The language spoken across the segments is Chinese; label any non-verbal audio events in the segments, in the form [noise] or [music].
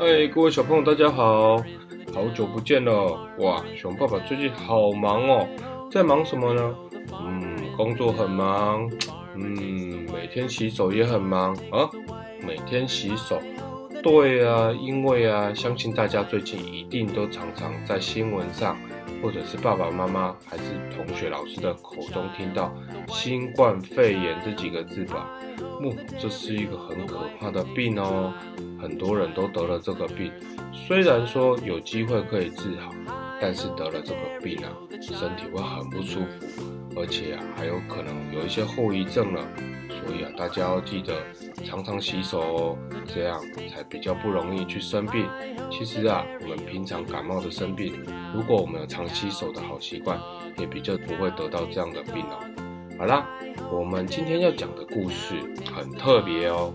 哎，各位小朋友，大家好，好久不见了！哇，熊爸爸最近好忙哦，在忙什么呢？嗯，工作很忙，嗯，每天洗手也很忙啊，每天洗手。对啊，因为啊，相信大家最近一定都常常在新闻上，或者是爸爸妈妈还是同学、老师的口中听到“新冠肺炎”这几个字吧？木，这是一个很可怕的病哦，很多人都得了这个病。虽然说有机会可以治好，但是得了这个病啊，身体会很不舒服，而且啊，还有可能有一些后遗症了。所以啊，大家要记得常常洗手哦，这样才比较不容易去生病。其实啊，我们平常感冒的生病，如果我们有常洗手的好习惯，也比较不会得到这样的病哦。好啦，我们今天要讲的故事很特别哦，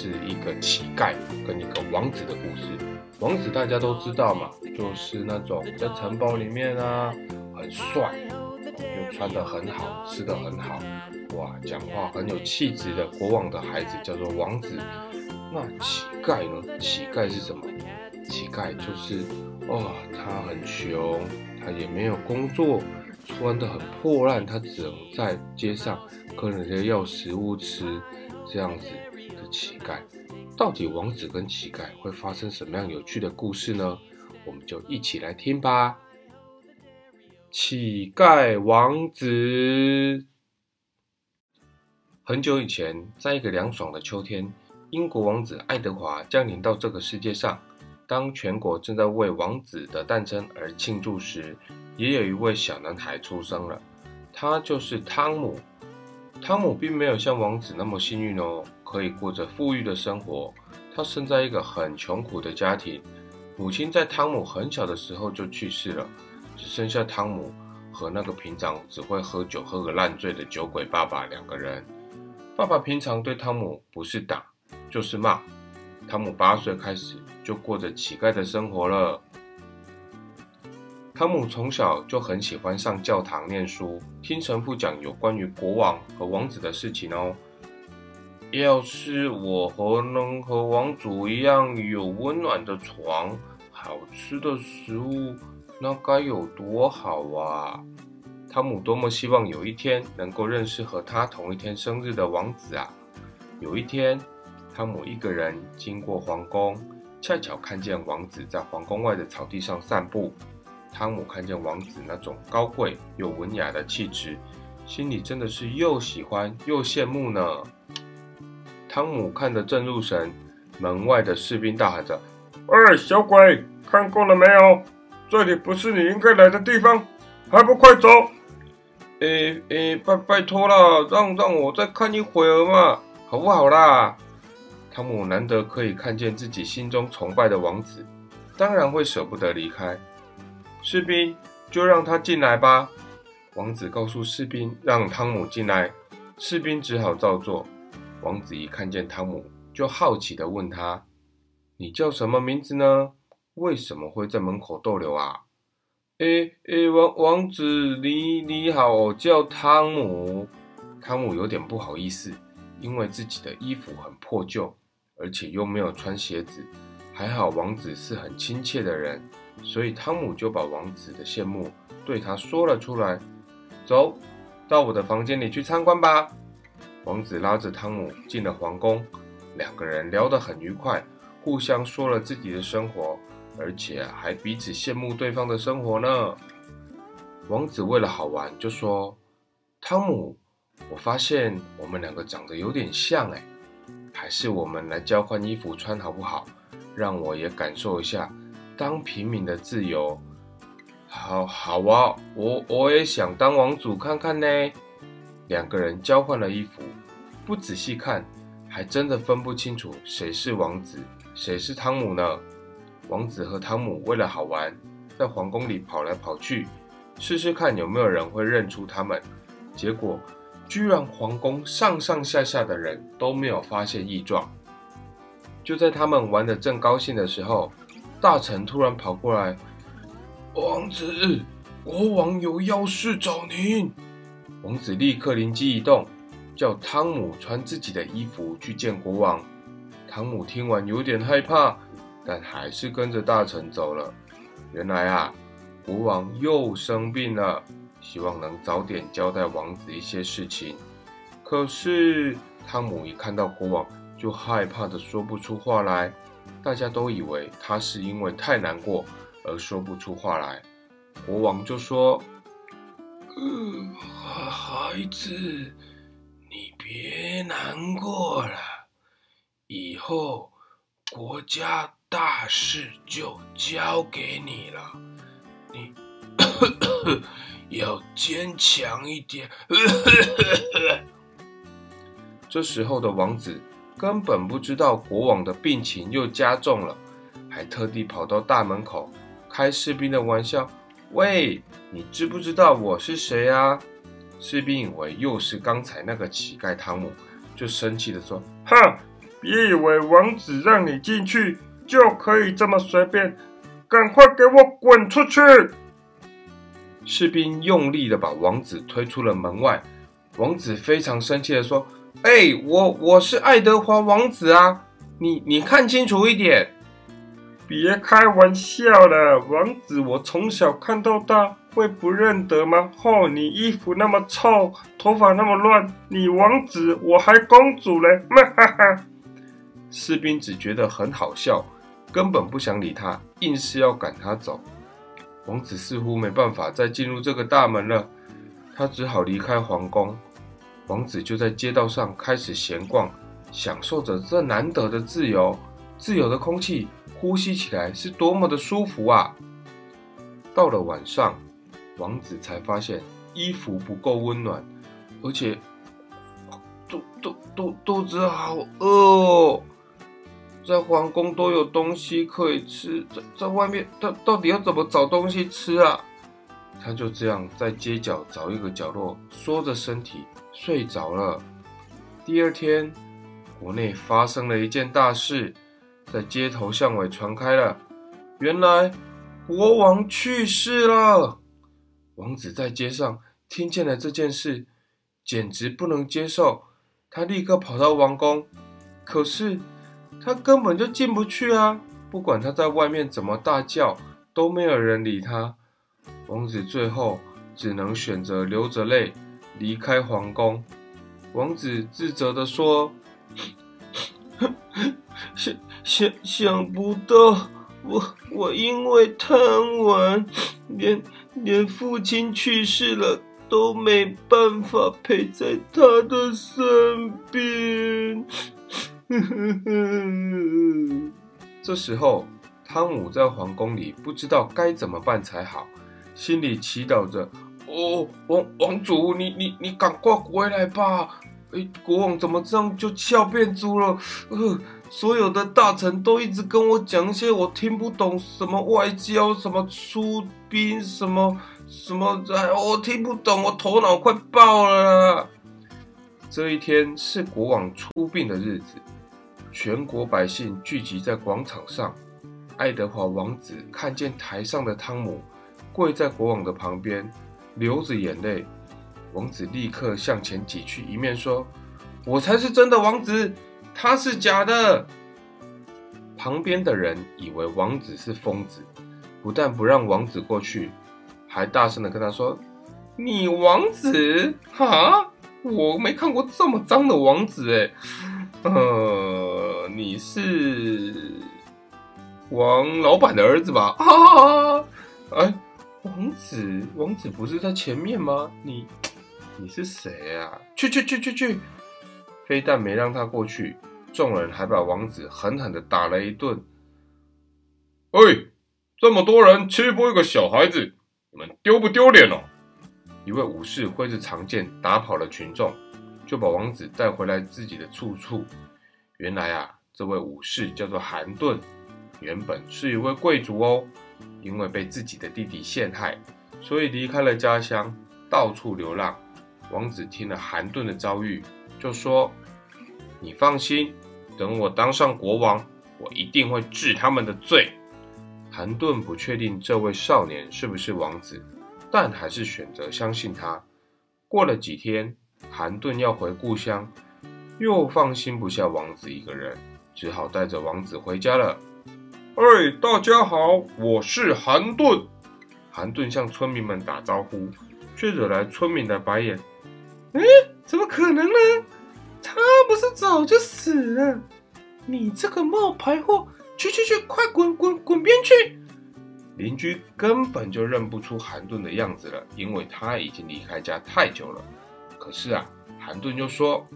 是一个乞丐跟一个王子的故事。王子大家都知道嘛，就是那种在城堡里面啊，很帅，又穿得很好，吃得很好。哇，讲话很有气质的国王的孩子叫做王子。那乞丐呢？乞丐是什么？乞丐就是，哦，他很穷，他也没有工作，穿得很破烂，他只能在街上跟人家要食物吃，这样子乞丐。到底王子跟乞丐会发生什么样有趣的故事呢？我们就一起来听吧。乞丐王子。很久以前，在一个凉爽的秋天，英国王子爱德华降临到这个世界上。当全国正在为王子的诞生而庆祝时，也有一位小男孩出生了。他就是汤姆。汤姆并没有像王子那么幸运哦，可以过着富裕的生活。他生在一个很穷苦的家庭，母亲在汤姆很小的时候就去世了，只剩下汤姆和那个平常只会喝酒喝个烂醉的酒鬼爸爸两个人。爸爸平常对汤姆不是打就是骂。汤姆八岁开始就过着乞丐的生活了。汤姆从小就很喜欢上教堂念书，听神父讲有关于国王和王子的事情哦。要是我和能和王主一样有温暖的床、好吃的食物，那该有多好啊！汤姆多么希望有一天能够认识和他同一天生日的王子啊！有一天，汤姆一个人经过皇宫，恰巧看见王子在皇宫外的草地上散步。汤姆看见王子那种高贵又文雅的气质，心里真的是又喜欢又羡慕呢。汤姆看得正入神，门外的士兵大喊着：“喂，小鬼，看够了没有？这里不是你应该来的地方，还不快走！”诶诶，拜拜托了，让让我再看一会儿嘛，好不好啦？汤姆难得可以看见自己心中崇拜的王子，当然会舍不得离开。士兵，就让他进来吧。王子告诉士兵，让汤姆进来。士兵只好照做。王子一看见汤姆，就好奇地问他：“你叫什么名字呢？为什么会在门口逗留啊？”诶诶，王王子，你你好，我叫汤姆。汤姆有点不好意思，因为自己的衣服很破旧，而且又没有穿鞋子。还好王子是很亲切的人，所以汤姆就把王子的羡慕对他说了出来。走到我的房间里去参观吧。王子拉着汤姆进了皇宫，两个人聊得很愉快，互相说了自己的生活。而且还彼此羡慕对方的生活呢。王子为了好玩，就说：“汤姆，我发现我们两个长得有点像哎，还是我们来交换衣服穿好不好？让我也感受一下当平民的自由。”“好好啊，我我也想当王主看看呢。”两个人交换了衣服，不仔细看，还真的分不清楚谁是王子，谁是汤姆呢。王子和汤姆为了好玩，在皇宫里跑来跑去，试试看有没有人会认出他们。结果，居然皇宫上上下下的人都没有发现异状。就在他们玩得正高兴的时候，大臣突然跑过来：“王子，国王有要事找您。”王子立刻灵机一动，叫汤姆穿自己的衣服去见国王。汤姆听完有点害怕。但还是跟着大臣走了。原来啊，国王又生病了，希望能早点交代王子一些事情。可是汤姆一看到国王，就害怕的说不出话来。大家都以为他是因为太难过而说不出话来。国王就说：“嗯，孩子，你别难过了，以后国家大事就交给你了，你 [coughs] 要坚强一点。[coughs] ”这时候的王子根本不知道国王的病情又加重了，还特地跑到大门口开士兵的玩笑。喂，你知不知道我是谁啊？士兵以为又是刚才那个乞丐汤姆，就生气的说：“哼，别以为王子让你进去就可以这么随便，赶快给我滚出去！”士兵用力的把王子推出了门外。王子非常生气的说：“哎，我我是爱德华王子啊，你你看清楚一点。”别开玩笑了，王子，我从小看到大，会不认得吗？哦，你衣服那么臭，头发那么乱，你王子，我还公主嘞！哈哈。士兵只觉得很好笑，根本不想理他，硬是要赶他走。王子似乎没办法再进入这个大门了，他只好离开皇宫。王子就在街道上开始闲逛，享受着这难得的自由，自由的空气。呼吸起来是多么的舒服啊！到了晚上，王子才发现衣服不够温暖，而且肚肚肚肚子好饿哦。在皇宫都有东西可以吃，在在外面到到底要怎么找东西吃啊？他就这样在街角找一个角落，缩着身体睡着了。第二天，国内发生了一件大事。在街头巷尾传开了，原来国王去世了。王子在街上听见了这件事，简直不能接受。他立刻跑到王宫，可是他根本就进不去啊！不管他在外面怎么大叫，都没有人理他。王子最后只能选择流着泪离开皇宫。王子自责地说。想想想不到，我我因为贪玩，连连父亲去世了都没办法陪在他的身边。[laughs] 这时候，汤姆在皇宫里不知道该怎么办才好，心里祈祷着：“哦，王王主，你你你赶快回来吧！哎，国王怎么这样就笑变猪了？呃。”所有的大臣都一直跟我讲一些我听不懂什么外交，什么出兵，什么什么，哎，我听不懂，我头脑快爆了。这一天是国王出殡的日子，全国百姓聚集在广场上。爱德华王子看见台上的汤姆跪在国王的旁边，流着眼泪。王子立刻向前挤去，一面说：“我才是真的王子。”他是假的。旁边的人以为王子是疯子，不但不让王子过去，还大声的跟他说：“你王子？哈，我没看过这么脏的王子哎！呃，你是王老板的儿子吧？啊，哎，王子，王子不是在前面吗？你，你是谁啊？去去去去去！非但没让他过去。”众人还把王子狠狠的打了一顿。喂，这么多人欺负一个小孩子，你们丢不丢脸哦？一位武士挥着长剑打跑了群众，就把王子带回来自己的住处。原来啊，这位武士叫做韩顿，原本是一位贵族哦。因为被自己的弟弟陷害，所以离开了家乡，到处流浪。王子听了韩顿的遭遇，就说：“你放心。”等我当上国王，我一定会治他们的罪。韩顿不确定这位少年是不是王子，但还是选择相信他。过了几天，韩顿要回故乡，又放心不下王子一个人，只好带着王子回家了。哎，大家好，我是韩顿。韩顿向村民们打招呼，却惹来村民的白眼。哎，怎么可能呢？他不是早就死了？你这个冒牌货！去去去，快滚滚滚边去！邻居根本就认不出韩顿的样子了，因为他已经离开家太久了。可是啊，韩顿就说：“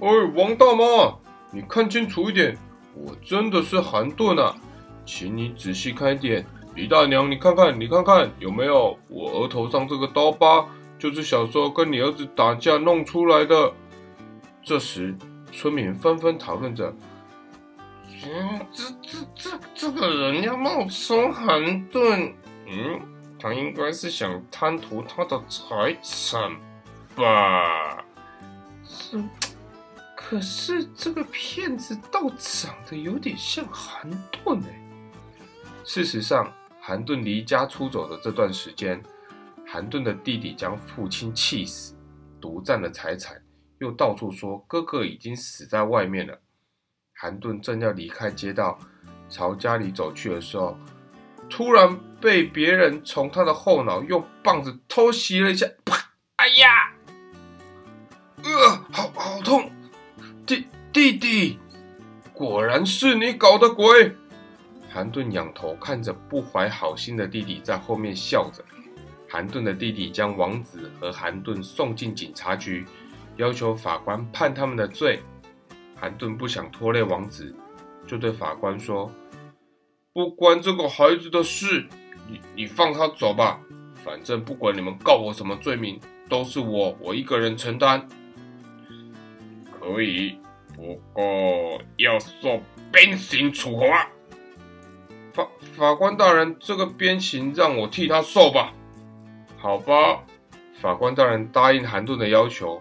哎，王大妈，你看清楚一点，我真的是韩顿啊，请你仔细看一点。李大娘，你看看，你看看有没有我额头上这个刀疤，就是小时候跟你儿子打架弄出来的。”这时，村民纷纷讨论着。嗯，这这这这个人要冒充韩顿，嗯，他应该是想贪图他的财产吧？这可是这个骗子倒长得有点像韩顿哎。事实上，韩顿离家出走的这段时间，韩顿的弟弟将父亲气死，独占了财产，又到处说哥哥已经死在外面了。韩顿正要离开街道，朝家里走去的时候，突然被别人从他的后脑用棒子偷袭了一下，啪！哎呀，呃，好好痛！弟弟弟，果然是你搞的鬼！韩顿仰头看着不怀好心的弟弟，在后面笑着。韩顿的弟弟将王子和韩顿送进警察局，要求法官判他们的罪。韩顿不想拖累王子，就对法官说：“不关这个孩子的事，你你放他走吧。反正不管你们告我什么罪名，都是我我一个人承担。可以，不过要受鞭刑处罚。法法官大人，这个鞭刑让我替他受吧。好吧。”法官大人答应韩顿的要求。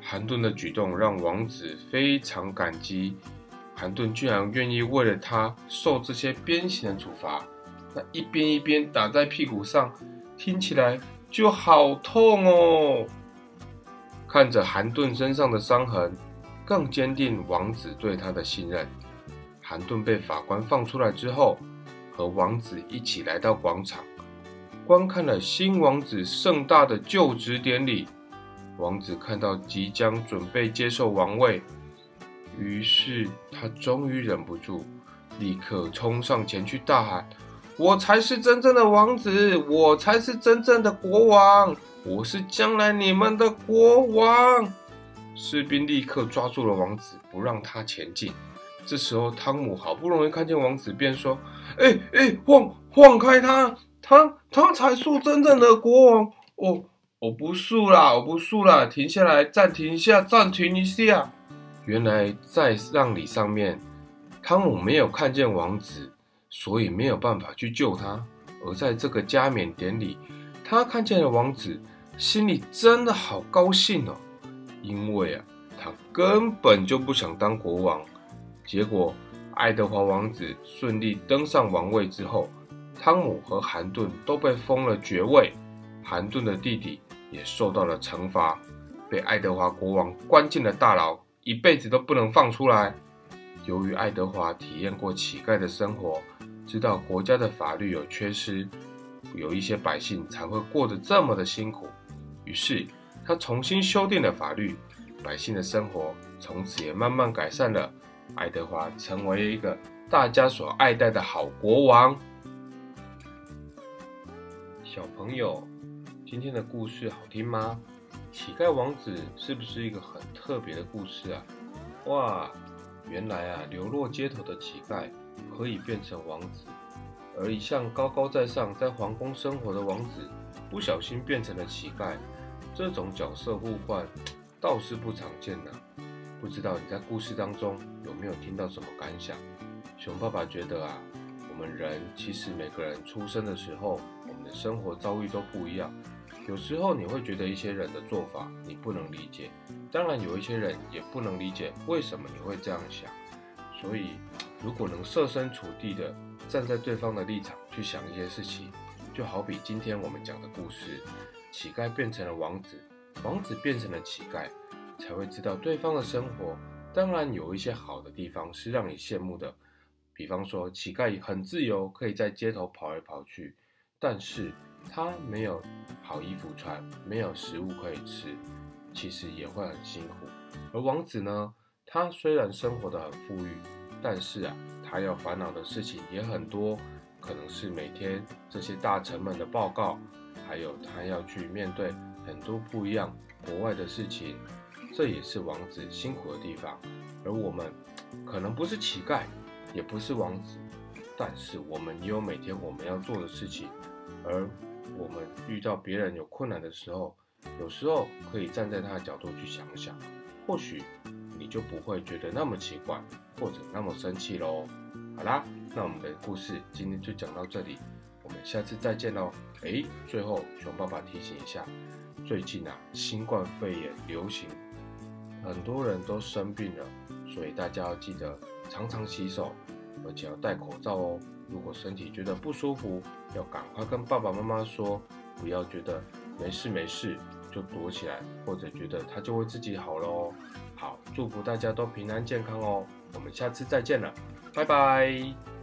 韩顿的举动让王子非常感激，韩顿居然愿意为了他受这些鞭刑的处罚，那一鞭一鞭打在屁股上，听起来就好痛哦。看着韩顿身上的伤痕，更坚定王子对他的信任。韩顿被法官放出来之后，和王子一起来到广场，观看了新王子盛大的就职典礼。王子看到即将准备接受王位，于是他终于忍不住，立刻冲上前去大喊：“我才是真正的王子，我才是真正的国王，我是将来你们的国王！”士兵立刻抓住了王子，不让他前进。这时候，汤姆好不容易看见王子，便说：“哎哎，放放开他，他他才是真正的国王我。”我不输啦！我不输啦！停下来，暂停一下，暂停一下。原来在葬礼上面，汤姆没有看见王子，所以没有办法去救他。而在这个加冕典礼，他看见了王子，心里真的好高兴哦。因为啊，他根本就不想当国王。结果，爱德华王子顺利登上王位之后，汤姆和韩顿都被封了爵位。韩顿的弟弟。也受到了惩罚，被爱德华国王关进了大牢，一辈子都不能放出来。由于爱德华体验过乞丐的生活，知道国家的法律有缺失，有一些百姓才会过得这么的辛苦。于是他重新修订了法律，百姓的生活从此也慢慢改善了。爱德华成为一个大家所爱戴的好国王。小朋友。今天的故事好听吗？乞丐王子是不是一个很特别的故事啊？哇，原来啊，流落街头的乞丐可以变成王子，而一向高高在上在皇宫生活的王子不小心变成了乞丐，这种角色互换倒是不常见的。不知道你在故事当中有没有听到什么感想？熊爸爸觉得啊，我们人其实每个人出生的时候，生活遭遇都不一样。有时候你会觉得一些人的做法你不能理解，当然有一些人也不能理解为什么你会这样想。所以，如果能设身处地的站在对方的立场去想一些事情，就好比今天我们讲的故事，乞丐变成了王子，王子变成了乞丐，才会知道对方的生活当然有一些好的地方是让你羡慕的，比方说，乞丐很自由，可以在街头跑来跑去，但是他没有好衣服穿，没有食物可以吃，其实也会很辛苦。而王子呢，他虽然生活的很富裕，但是啊，他要烦恼的事情也很多，可能是每天这些大臣们的报告，还有他要去面对很多不一样国外的事情，这也是王子辛苦的地方。而我们可能不是乞丐。也不是王子，但是我们也有每天我们要做的事情，而我们遇到别人有困难的时候，有时候可以站在他的角度去想想，或许你就不会觉得那么奇怪或者那么生气喽。好啦，那我们的故事今天就讲到这里，我们下次再见喽。诶，最后熊爸爸提醒一下，最近啊新冠肺炎流行，很多人都生病了，所以大家要记得。常常洗手，而且要戴口罩哦。如果身体觉得不舒服，要赶快跟爸爸妈妈说，不要觉得没事没事就躲起来，或者觉得它就会自己好了哦。好，祝福大家都平安健康哦。我们下次再见了，拜拜。